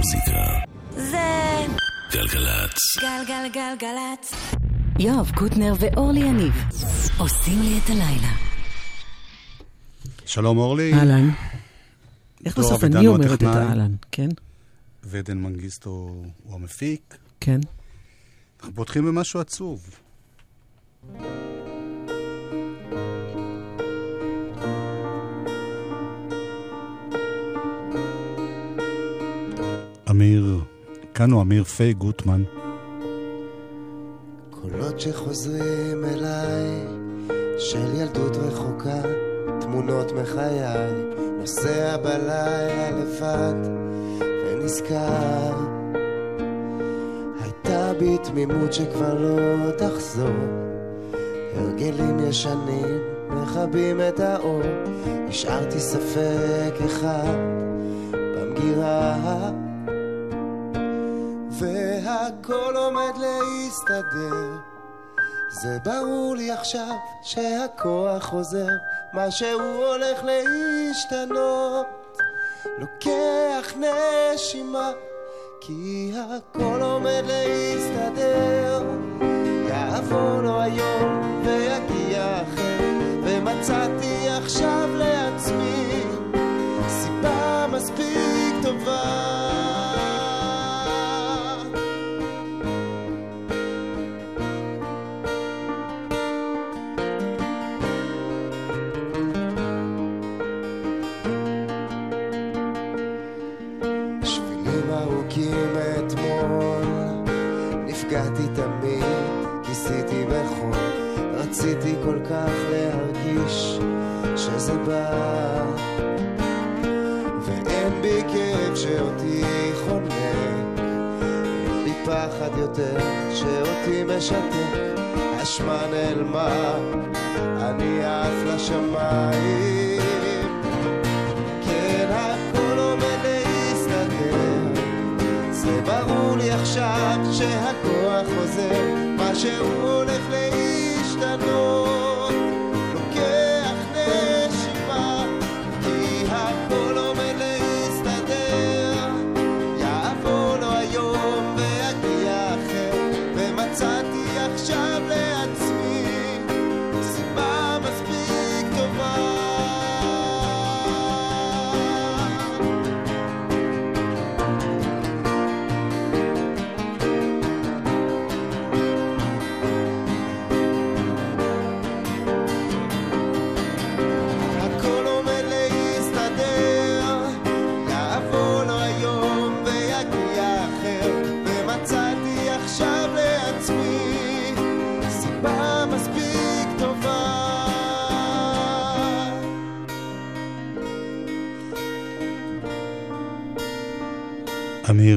המוזיקה. זה גלגלצ. גלגלגלגלצ. יואב קוטנר ואורלי יניב עושים לי את הלילה. שלום אורלי. אהלן. איך בסוף אני הוא אומרת את. האהלן? כן? ועדן מנגיסטו הוא המפיק. כן. אנחנו פותחים במשהו עצוב. אמיר, כאן הוא אמיר פיי גוטמן. קולות שחוזרים אליי, של ילדות רחוקה, תמונות מחיי, נוסע בלילה לבד, ונזכר. הייתה בי תמימות שכבר לא תחזור, הרגלים ישנים מכבים את האור, השארתי ספק אחד במגירה. והכל עומד להסתדר. זה ברור לי עכשיו שהכוח חוזר משהו הולך להשתנות. לוקח נשימה כי הכל עומד להסתדר. יעבור לו היום ויגיע אחר ומצאתי עכשיו לעצמי ארוכים אתמול. נפגעתי תמיד, כיסיתי בחול רציתי כל כך להרגיש שזה בא. ואין בי כאב שאותי חונק אין בי פחד יותר שאותי משתק. אשמה נעלמה אני עף לשמיים ברור לי עכשיו שהכוח חוזר, משהו הולך להשתנות.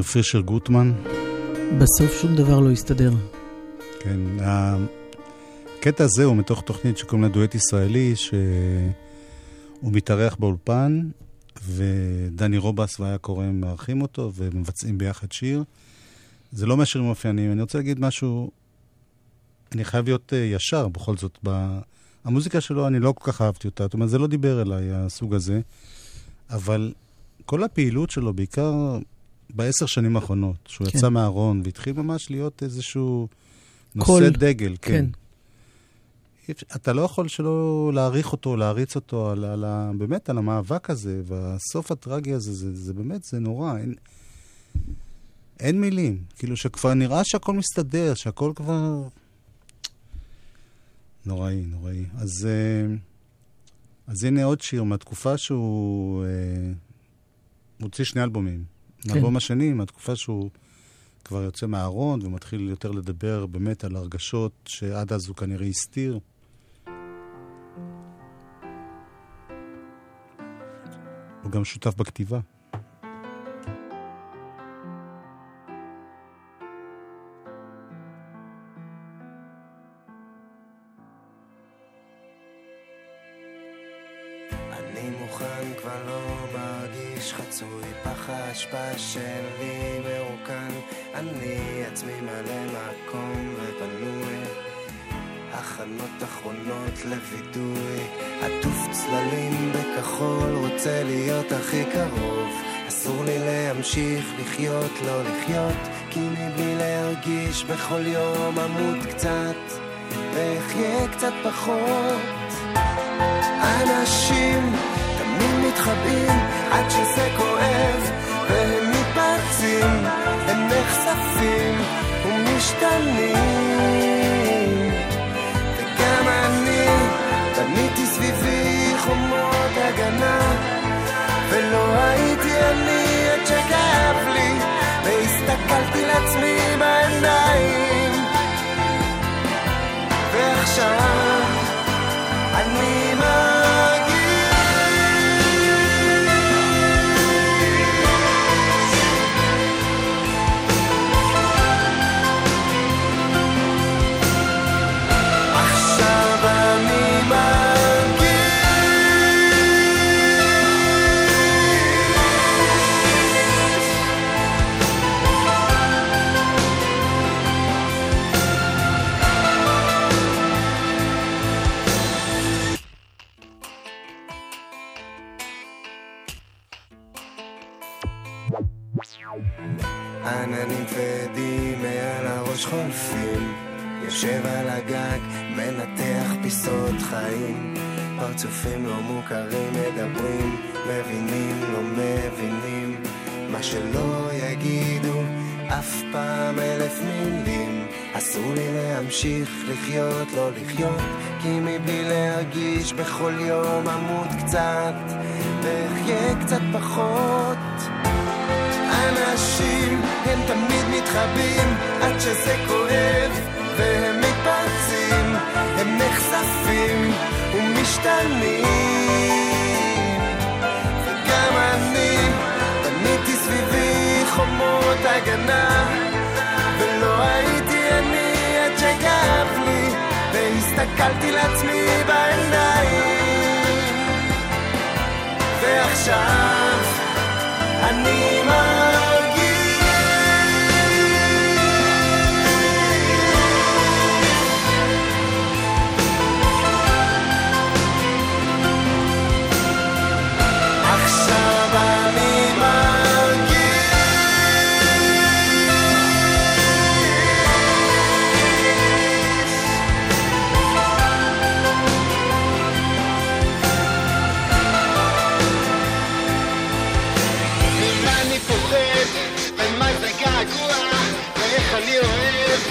פישר גוטמן. בסוף שום דבר לא יסתדר. כן, הקטע הזה הוא מתוך תוכנית שקוראים לה דואט ישראלי, שהוא מתארח באולפן, ודני רובס והיה קוראים מארחים אותו, ומבצעים ביחד שיר. זה לא מהשירים האופיינים. אני רוצה להגיד משהו, אני חייב להיות uh, ישר בכל זאת. ב... המוזיקה שלו, אני לא כל כך אהבתי אותה. זאת אומרת, זה לא דיבר אליי, הסוג הזה. אבל כל הפעילות שלו, בעיקר בעשר שנים האחרונות, שהוא כן. יצא מהארון והתחיל ממש להיות איזשהו נושא קול. דגל, כן. כן. אתה לא יכול שלא להעריך אותו, להריץ אותו, על, על באמת על המאבק הזה, והסוף הטרגי הזה, זה, זה באמת, זה נורא. אין, אין מילים. כאילו שכבר נראה שהכל מסתדר, שהכל כבר... נוראי, נוראי. אז, אה, אז הנה עוד שיר מהתקופה שהוא אה, מוציא שני אלבומים. כן. השני, מהתקופה שהוא כבר יוצא מהארון ומתחיל יותר לדבר באמת על הרגשות שעד אז הוא כנראה הסתיר. הוא גם שותף בכתיבה. שלי מרוקן אני עצמי מלא מקום ופנוי הכנות אחרונות לווידוי עטוף צללים בכחול רוצה להיות הכי קרוב. אסור לי להמשיך לחיות, לא לחיות, כי מבלי להרגיש בכל יום אמות קצת, ואחיה קצת פחות. אנשים תמיד מתחבאים עד שזה כואב, נחשפים ומשתנים. וגם אני בניתי סביבי חומות הגנה, ולא הייתי אני עד שכאב לי, והסתכלתי לעצמי בעיניים. ועכשיו להמשיך לחיות, לא לחיות כי מבלי להרגיש בכל יום אמות קצת ואחיה קצת פחות. אנשים הם תמיד מתחבאים עד שזה כואב והם מתפרצים, הם נחשפים ומשתנים והסתכלתי לעצמי בעיניים ועכשיו אני מרגיש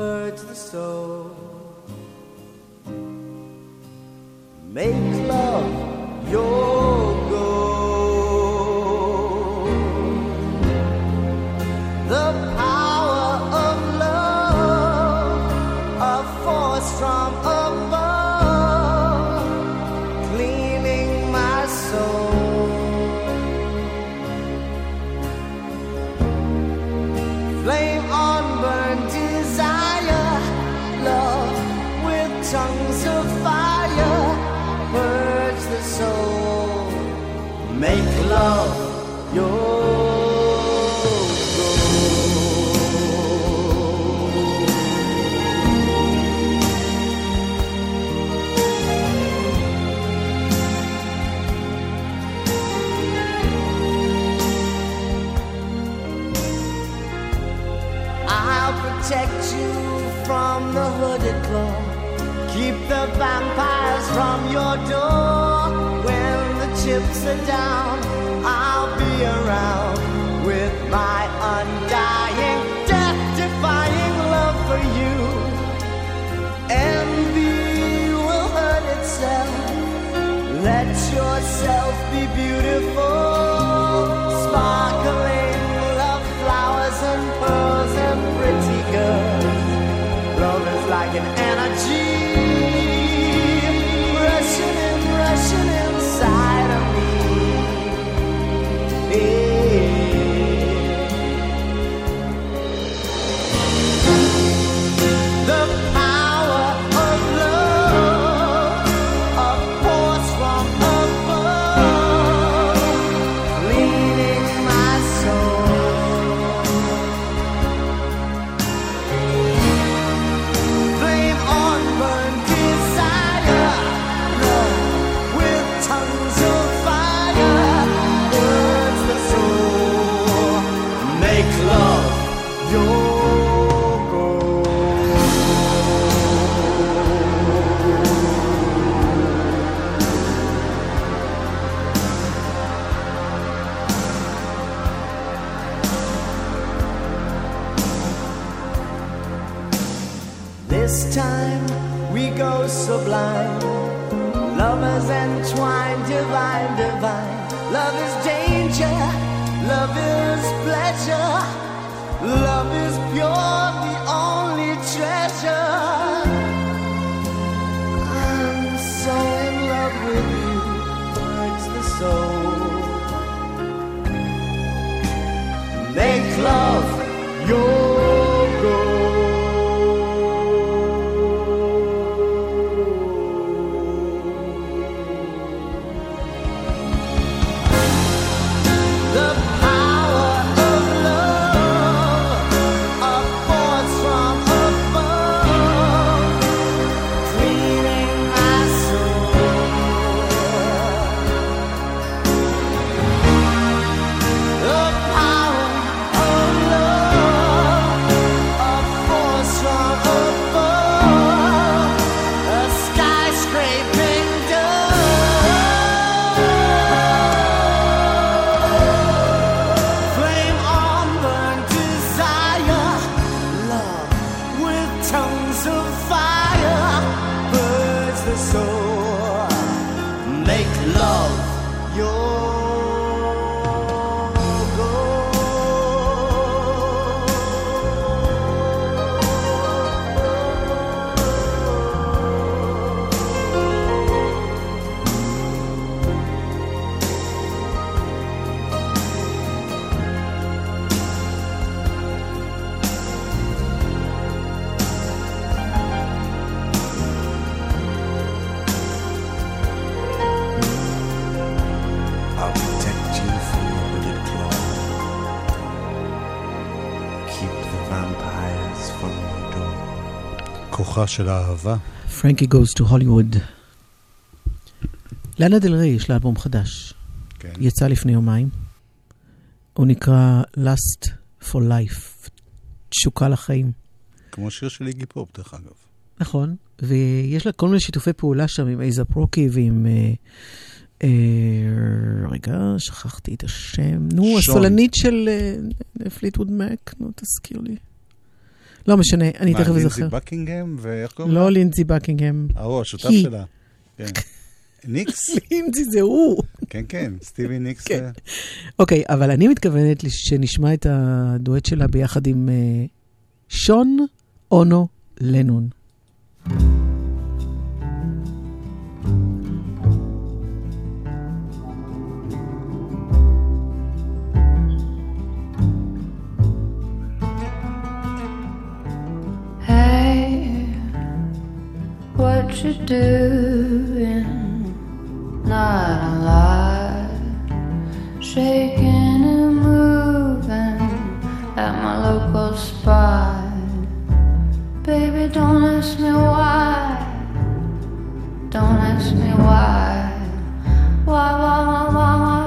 purge the soul. Make love This time we go sublime. Lovers entwined, divine, divine. Love is danger, love is pleasure. Love is pure, the only treasure. I'm so in love with you, hurts the soul. Make love your כוחה של האהבה. Frankie goes to Hollywood. לאנה דל ריי יש לה אלבום חדש. כן. יצא לפני יומיים. הוא נקרא Lust for Life, תשוקה לחיים. כמו שיר של איגי פופ, דרך אגב. נכון, ויש לה כל מיני שיתופי פעולה שם עם A$AP Rocky ועם... אה, אה, רגע, שכחתי את השם. נו, שון. הסולנית של אה, פליטווד מק, נו, תזכיר לי. לא משנה, אני תכף מה, אזכר. לינזי בקינגהם, ואיך קוראים לה? לא לינזי בקינגהם. ההוא, השותף. שלה. כן. ניקס? לינזי זה הוא. כן, כן, סטיבי ניקס. כן. אוקיי, אבל אני מתכוונת שנשמע את הדואט שלה ביחד עם אה, שון אונו לנון. Hey, what you doing? Not alive. shaking and moving at my local spot. Baby, don't ask me why. Don't ask me. Why, why, why, why, why, why,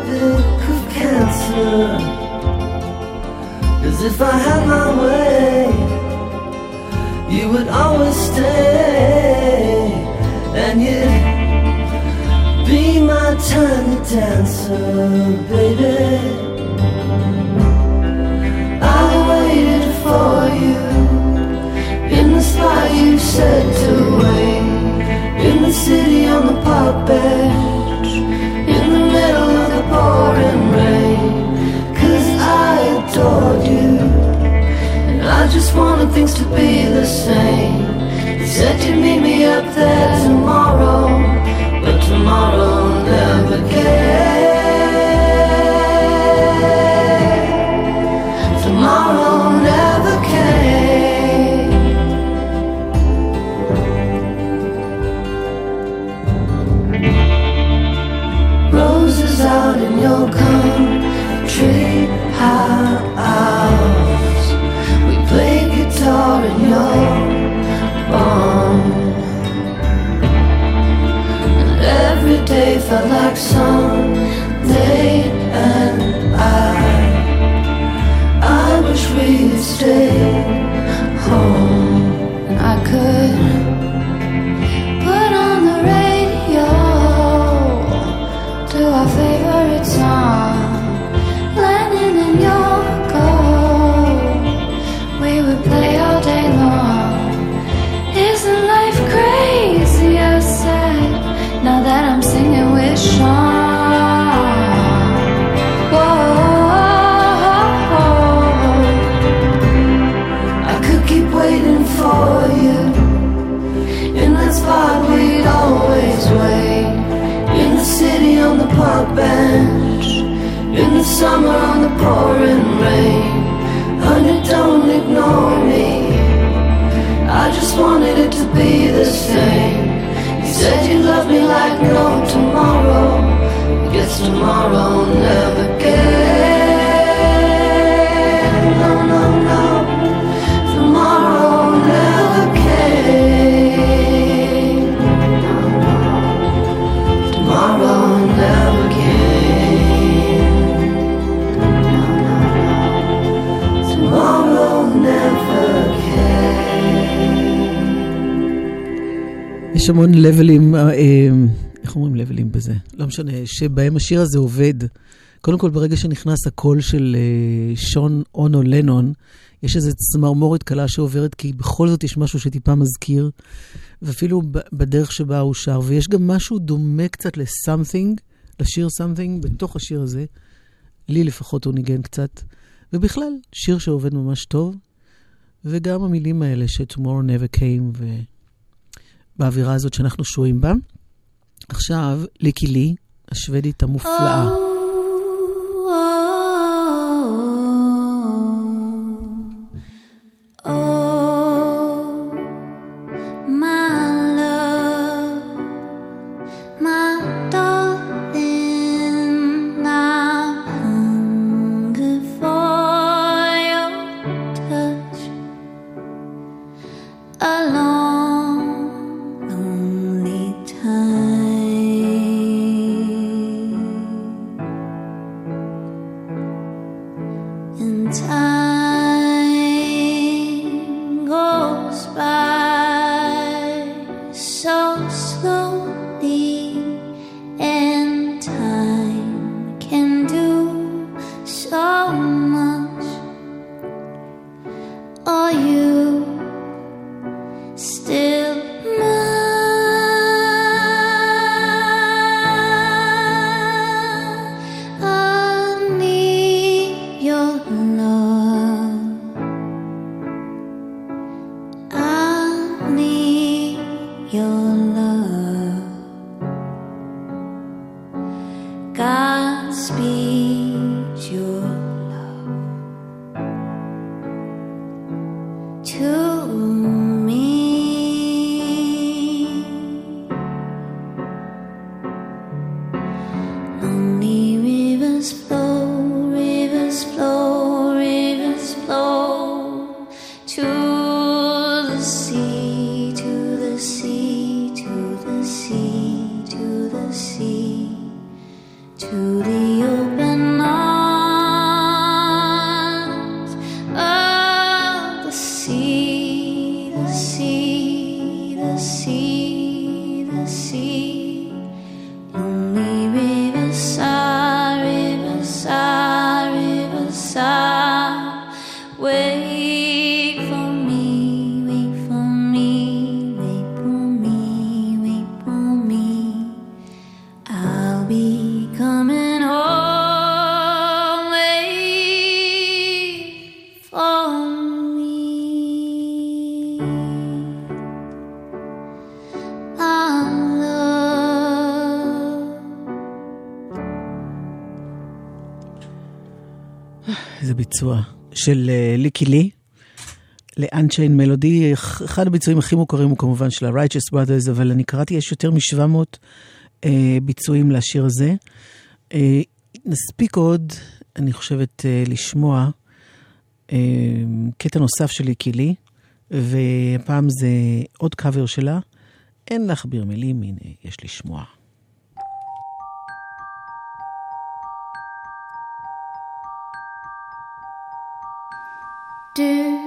of cancer. Cause if I had my way, you would always stay, and you'd be my tiny dancer, baby. I waited for you in the spot you said to wait In the city on the park pouring rain Cause I adored you. And I just wanted things to be the same. You said you'd meet me up there tomorrow But tomorrow never came לבלים, אה, אה, איך אומרים לבלים בזה? לא משנה, שבהם השיר הזה עובד. קודם כל, ברגע שנכנס הקול של אה, שון אונו לנון, יש איזו צמרמורת קלה שעוברת, כי בכל זאת יש משהו שטיפה מזכיר, ואפילו בדרך שבה הוא שר. ויש גם משהו דומה קצת ל-something, לשיר something, בתוך השיר הזה. לי לפחות הוא ניגן קצת. ובכלל, שיר שעובד ממש טוב, וגם המילים האלה ש-Tomorrow never came, ובאווירה הזאת שאנחנו שוהים בה. עכשיו, ליקי לי, השוודית המופלאה. Oh. ביצוע של uh, ליקי לי, ל-Unchain Melody. אחד הביצועים הכי מוכרים הוא כמובן של ה-Righteous Brothers, אבל אני קראתי, יש יותר מ-700 uh, ביצועים לשיר הזה. Uh, נספיק עוד, אני חושבת, uh, לשמוע uh, קטע נוסף של ליקי לי, והפעם זה עוד קאבר שלה. אין להכביר מילים, הנה, יש לשמוע. do.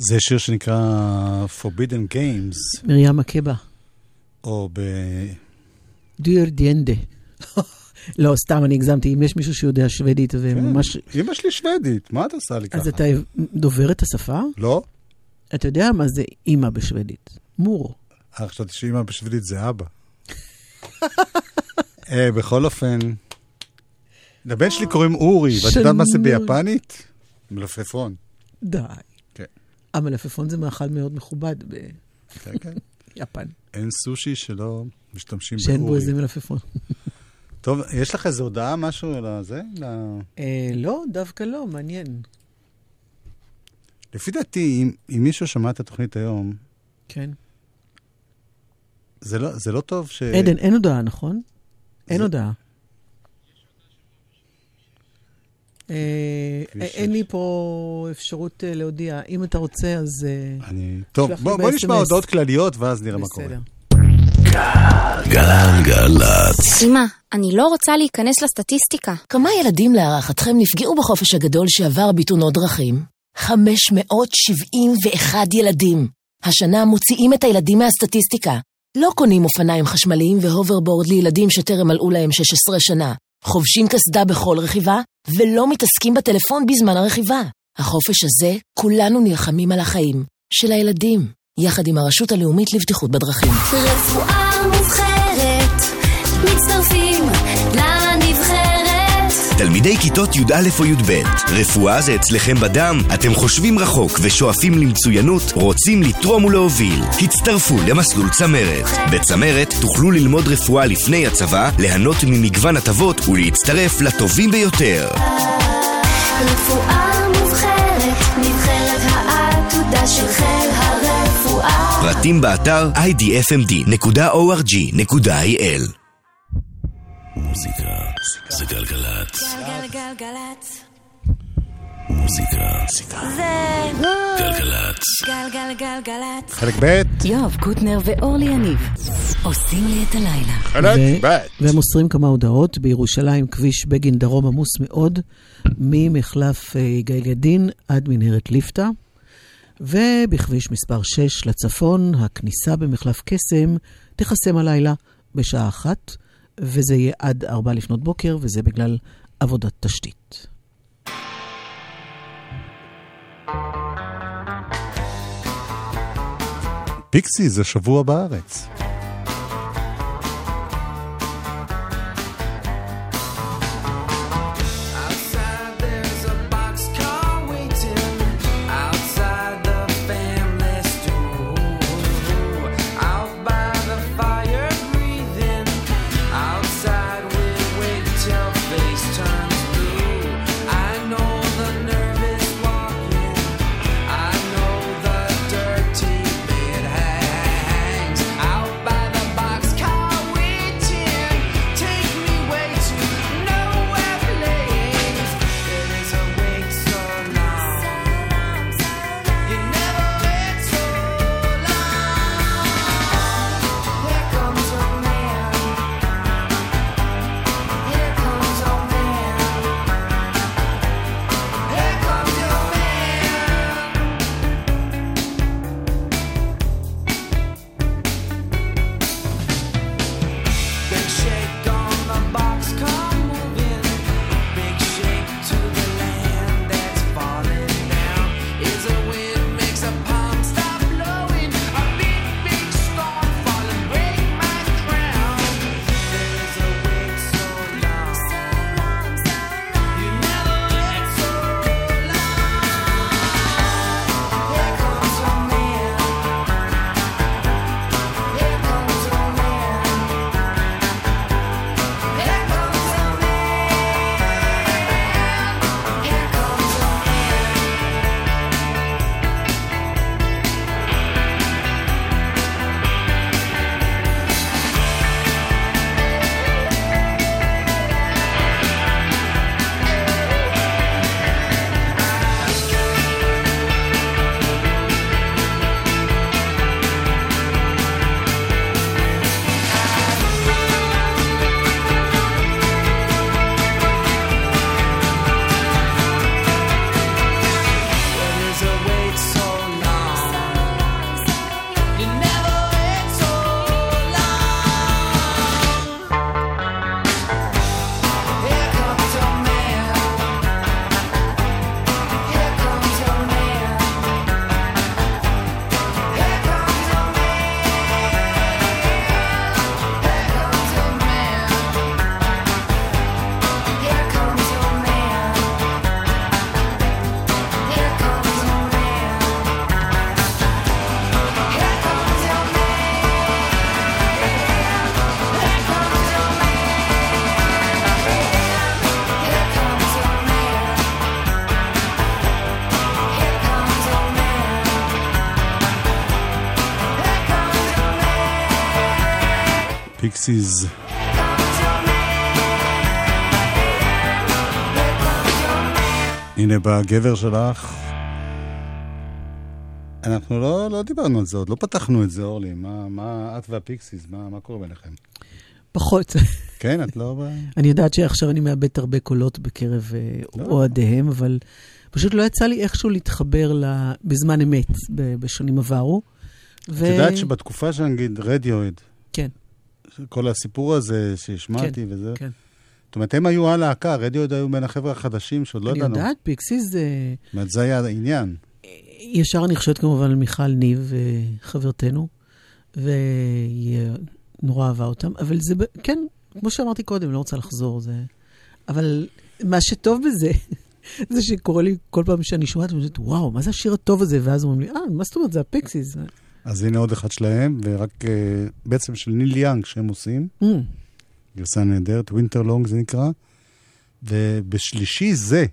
זה שיר שנקרא Forbidden Games, מרים מקבה, או ב... דיר דיינדה. לא, סתם, אני הגזמתי. אם יש מישהו שיודע שוודית וממש... אמא שלי שוודית, מה את עושה לי ככה? אז אתה דובר את השפה? לא? אתה יודע מה זה אימא בשוודית? מור. אה, חשבתי שאמא בשוודית זה אבא. אה, בכל אופן, לבן שלי קוראים אורי, ואת יודעת מה זה. ביפנית? מלפפון. די. כן. המלפפון זה מאכל מאוד מכובד כן, כן. ביפן. אין סושי שלא משתמשים שאין בו באורי. איזה מלפפון. טוב, יש לך איזו הודעה, משהו לזה? ל- אה, לא, דווקא לא, מעניין. לפי דעתי, אם, אם מישהו שמע את התוכנית היום, כן. זה לא, זה לא טוב ש... עדן, אין הודעה, נכון? אין זה- הודעה. אה, כביש אין שש. לי פה אפשרות אה, להודיע. אם אתה רוצה, אז אה, אני... טוב, בוא, נשמע. הודעות כלליות, ואז נראה מה קורה. בסדר. גלגלצ. אמא, אני לא רוצה להיכנס לסטטיסטיקה. כמה ילדים להערכתכם נפגעו בחופש הגדול שעבר בתאונות דרכים? 571 ילדים. השנה מוציאים את הילדים מהסטטיסטיקה. לא קונים אופניים חשמליים והוברבורד לילדים שטרם מלאו להם 16 שנה. חובשים קסדה בכל רכיבה, ולא מתעסקים בטלפון בזמן הרכיבה. החופש הזה, כולנו נלחמים על החיים. של הילדים. יחד עם הרשות הלאומית לבטיחות בדרכים. רפואה מובחרת, מצטרפים. תלמידי כיתות י"א או י"ב, רפואה זה אצלכם בדם? אתם חושבים רחוק ושואפים למצוינות? רוצים לתרום ולהוביל? הצטרפו למסלול צמרת. בצמרת תוכלו ללמוד רפואה לפני הצבא, ליהנות ממגוון הטבות ולהצטרף לטובים ביותר. רפואה מובחרת, נבחרת העתודה של חיל הרפואה. פרטים באתר idfmd.org.il מוזיקה זה גלגלצ. גלגלגלגלצ. מוזיקה זה גלגלצ. גלגלגלגלצ. חלק ב', יואב קוטנר ואורלי יניב עושים לי את הלילה. חלק ב'. והם מוסרים כמה הודעות. בירושלים כביש בגין דרום עמוס מאוד, ממחלף אה, יגאל ידין עד מנהרת ליפתא. ובכביש מספר 6 לצפון, הכניסה במחלף קסם תיחסם הלילה בשעה אחת, וזה יהיה עד 4 לפנות בוקר, וזה בגלל עבודת תשתית. פיקסי זה שבוע בארץ. הנה בא הגבר שלך. אנחנו לא, לא דיברנו על זה, עוד לא פתחנו את זה, אורלי. מה, מה את והפיקסיס, מה, מה קורה ביניכם? פחות. כן, את לא... אני יודעת שעכשיו אני מאבדת הרבה קולות בקרב אה, לא. אוהדיהם, אבל פשוט לא יצא לי איכשהו להתחבר ל... בזמן אמת, ב- בשנים עברו. את יודעת שבתקופה שנגיד רדיואיד, כן, כל הסיפור הזה שהשמעתי וזה, כן. זאת אומרת, הם היו על להקה, רדיוהד היו בין החבר'ה החדשים שעוד לא אני ידענו. יודעת, פיקסיס זה... זאת אומרת, זה היה העניין. ישר אני חושבת כמובן על מיכל ניב, אה, חברתנו, והיא אה, נורא אהבה אותם, אבל זה, כן, כמו שאמרתי קודם, לא רוצה לחזור, זה... אבל מה שטוב בזה, זה שקורה לי כל פעם שאני שומעת, אני אומרת, וואו, מה זה השיר הטוב הזה? ואז אומרים לי, אה, מה זאת אומרת, זה הפיקסיס. אז הנה עוד אחד שלהם, ורק אה, בעצם של ניל יאנג שהם עושים, Mm, גרסה נהדרת, Winterlong זה נקרא, ובשלישי זה,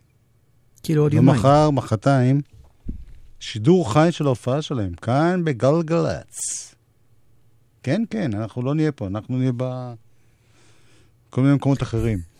כאילו עוד לא יומיים. מחר, מחרתיים, שידור חי של ההופעה שלהם, כאן בגלגלצ. כן, כן, אנחנו לא נהיה פה, אנחנו נהיה בכל מיני מקומות אחרים.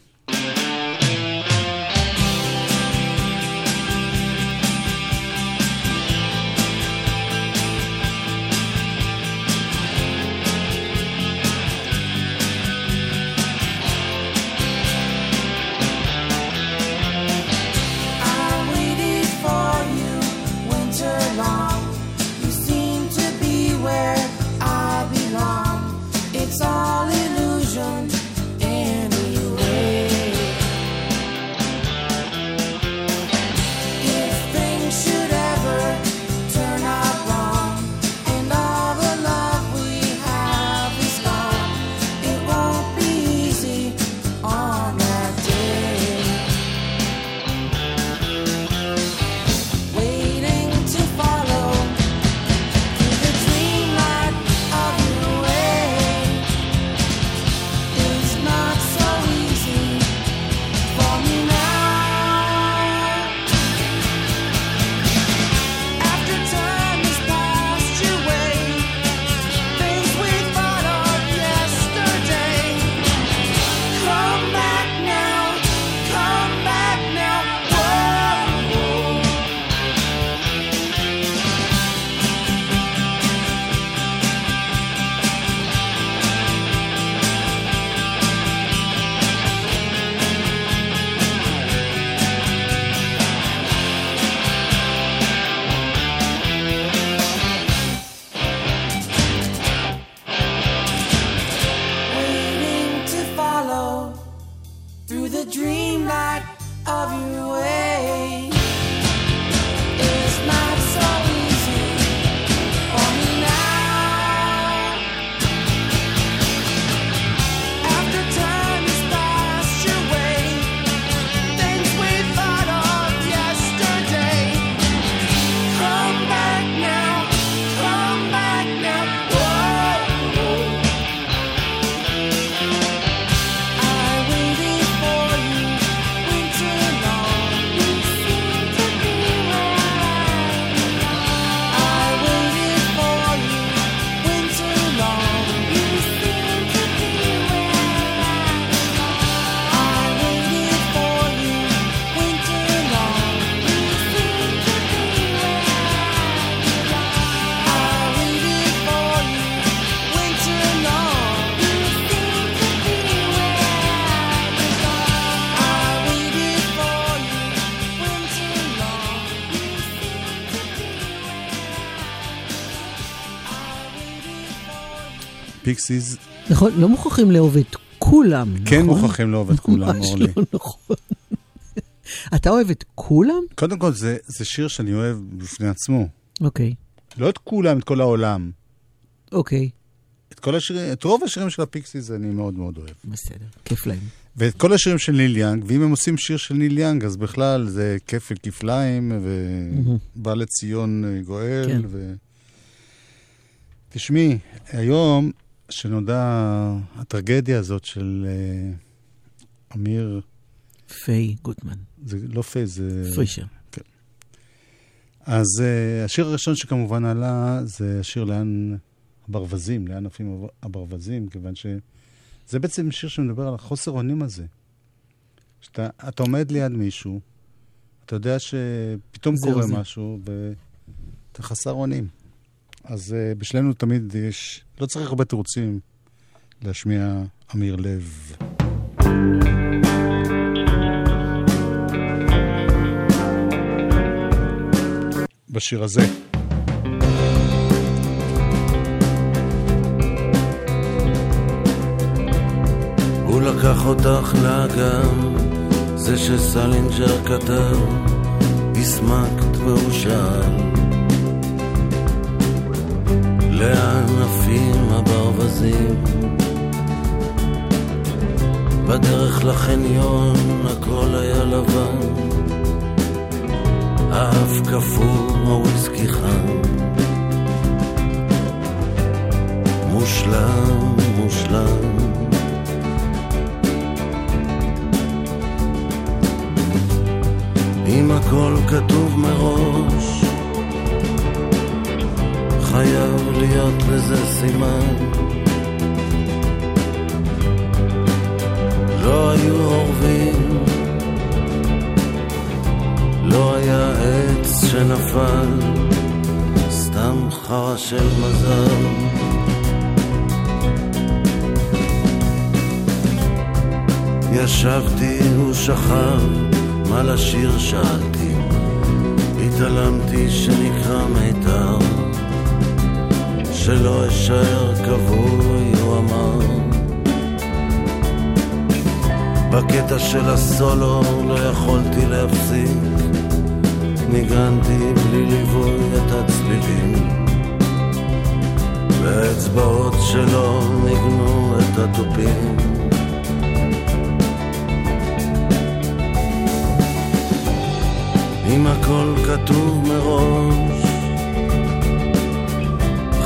פיקסיס נכון, לא מוכרחים לאהוב את כולם, נכון? כן מוכרחים לאהוב את כולם, ממש אורלי. לא נכון. אתה אוהב את כולם? קודם כל, זה, זה שיר שאני אוהב בפני עצמו. אוקיי, לא את כולם, את כל העולם. אוקיי, את כל השירים, את רוב השירים של הפיקסיס אני מאוד מאוד אוהב. בסדר, כיף להם. ואת כל השירים של ניל יאנג, ואם הם עושים שיר של ניל יאנג, אז בכלל זה כפל כפליים, ובא לציון אה, גואל, כן. ו... תשמעי, היום, שנודע הטרגדיה הזאת של אה, אמיר, פיי גוטמן, זה לא פי, זה... פרישר. אז uh, השיר הראשון שכמובן עלה זה השיר לאן הברווזים, לאן עפים הבר- הברווזים, כיוון זה בעצם שיר שמדבר על החוסר אונים הזה. שאתה אתה עומד ליד מישהו, אתה יודע שפתאום קורה זה. משהו, ואתה חסר אונים. אז uh, בשבילנו תמיד יש, לא צריך הרבה תירוצים להשמיע אמיר לב. בשיר הזה. הוא לקח אותך לאגם, זה שסלינג'ר כתב, הסמקת והוא שאל. לאן עפים הברווזים? בדרך לחניון הכל היה לבן, האף קפוא, הוויסקי חם. מושלם, מושלם. אם הכל כתוב מראש, חייב להיות לזה סימן. לא היו אורבים, לא היה עץ שנפל, סתם חרא של מזל. ישבתי, הוא שכב, מה לשיר שאלתי, התעלמתי שנקרא מיתר, שלא אשאר כבוי, הוא אמר. בקטע של הסולו לא יכולתי להפסיק, ניגנתי בלי ליווי את הצלילים, והאצבעות שלו ניגנו את התופים. אם הכל כתוב מראש,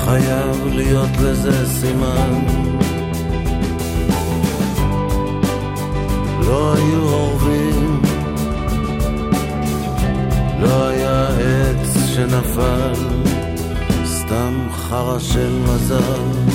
חייב להיות לזה סימן. לא היו אורבים, לא היה עץ שנפל, סתם חרא של מזל.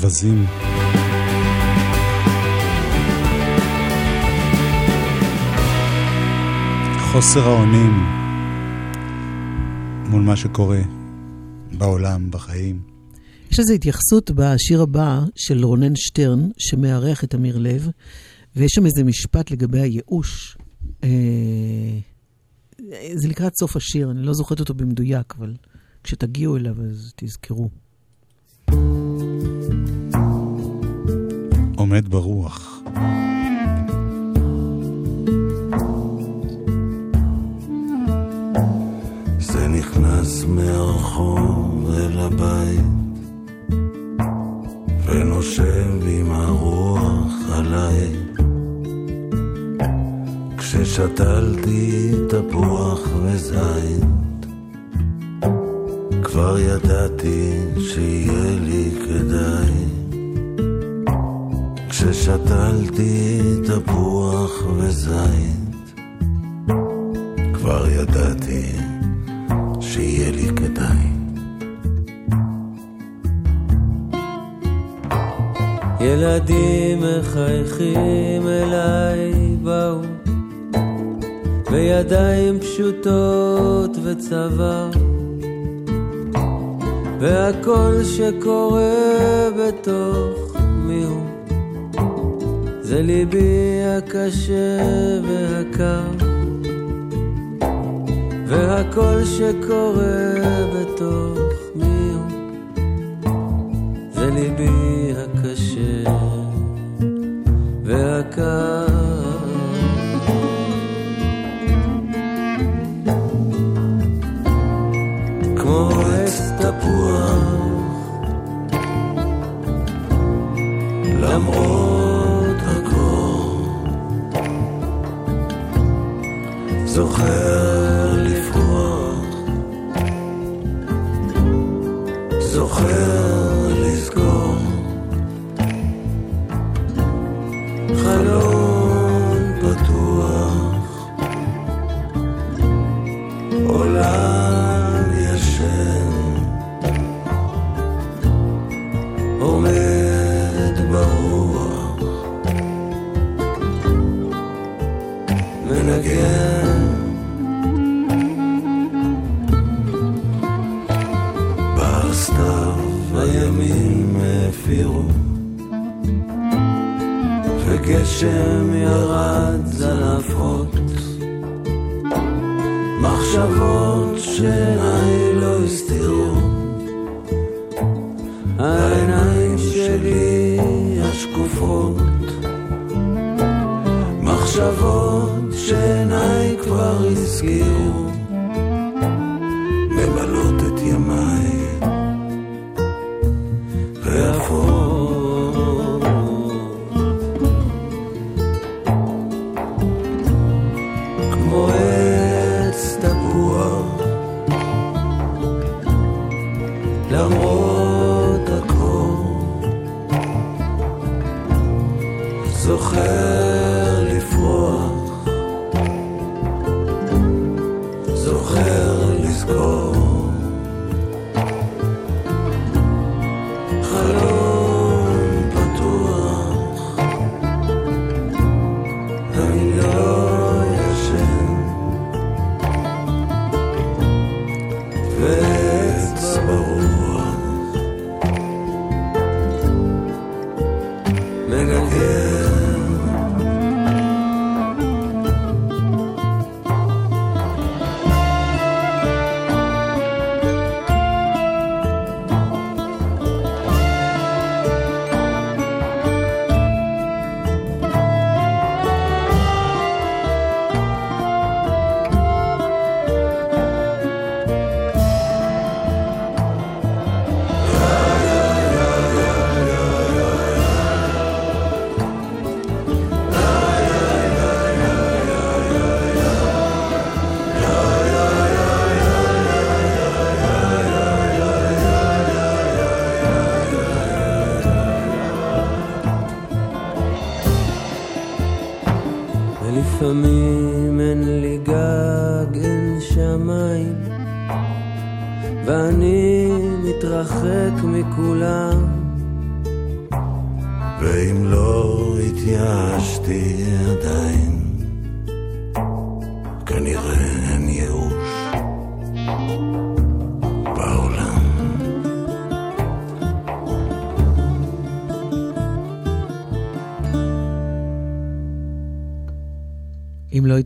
הברווזים? חוסר האונים מול מה שקורה בעולם, בחיים. יש לזה התייחסות בשיר הבא של רונן שטרן, שמארח את אמיר לב, ויש שם איזה משפט לגבי הייאוש. אה, זה לקראת סוף השיר, אני לא זוכרת אותו במדויק, אבל כשתגיעו אליו אז תזכרו. עומד ברוח. זה נכנס מהרחוב אל הבית ונושב עם הרוח עליי כששתלתי תפוח וזית, כבר ידעתי שיהיה לי כדאי. כששתלתי תפוח וזית, כבר ידעתי שיהיה לי כדאי. ילדים מחייכים אליי באו בידיים פשוטות וצבא והכל שקורה בתוך מיהו זה ליבי הקשה והקר. והכל שקורה בתוך מיהו זה ליבי הקשה והקר זוכר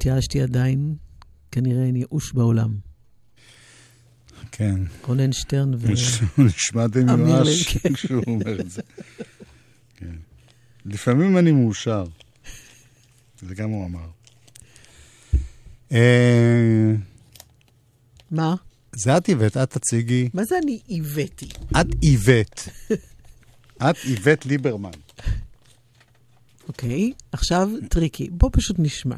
התייאשתי עדיין, כנראה אין ייאוש בעולם. כן. רונן שטרן ו... הוא נשמע די אמיר מיואש. כשהוא אומר את זה. כן. לפעמים אני מאושר. זה גם הוא אמר. אה, מה? זה את הבאת, את תציגי. מה זה אני הבאתי? את הבאת. את הבאת ליברמן. אוקיי, עכשיו טריקי. בוא פשוט נשמע.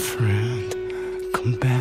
friend, come back.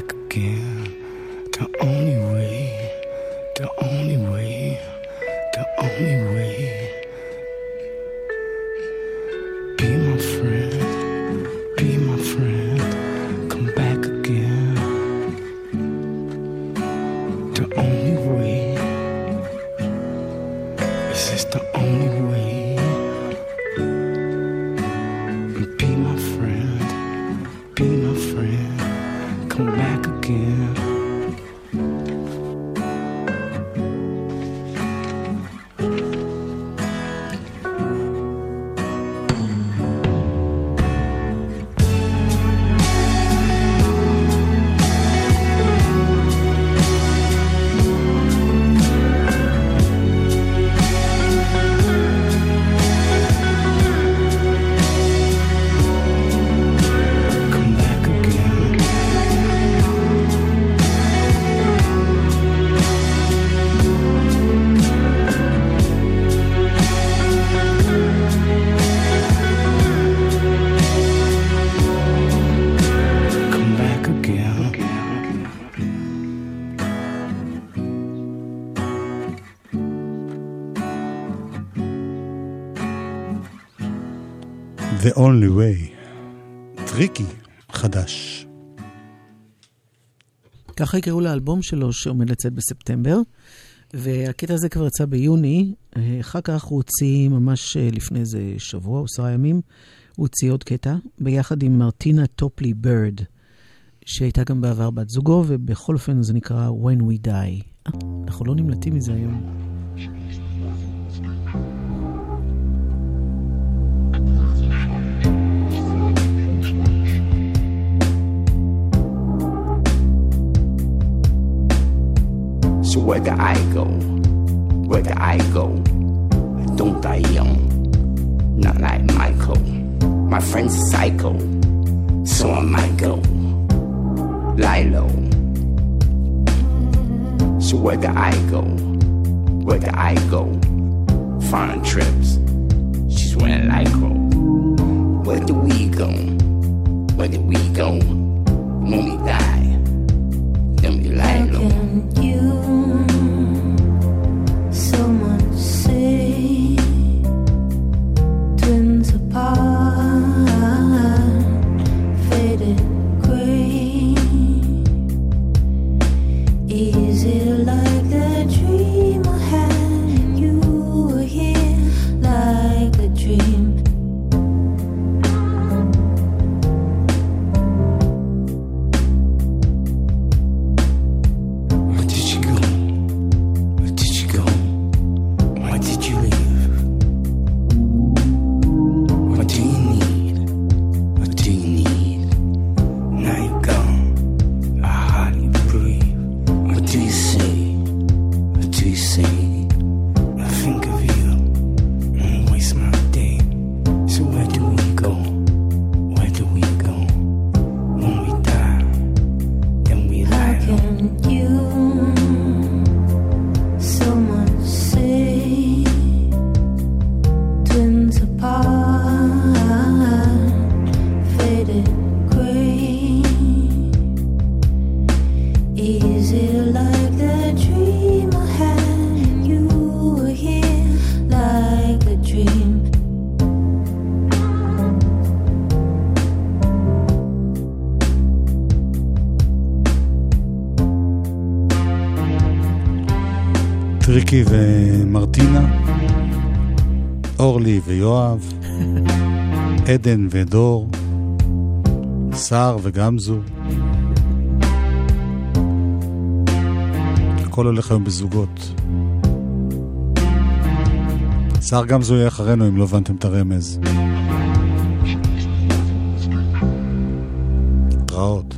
Only Way. טריקי חדש. ככה יקראו לאלבום שלו שעומד לצאת בספטמבר, והקטע הזה כבר יצא ביוני, אחר כך הוא הוציא ממש אה, לפני איזה שבוע או עשרה ימים, הוא הוציא עוד קטע, ביחד עם מרטינה טופלי בירד, שהייתה גם בעבר בת זוגו, ובכל אופן זה נקרא When We Die. אה, אנחנו לא נמלטים מזה היום. So where do I go? Where do I go? Don't die young, not like Michael. My friend's psycho, so I might go. Lie low. So where do I go? Where do I go? Foreign trips, she's wearing lycra. Where do we go? Where do we go when we die? ומרטינה, אורלי ויואב, עדן ודור, סער וגמזו. הכל הולך היום בזוגות. סער גמזו יהיה אחרינו אם לא הבנתם את הרמז. התראות.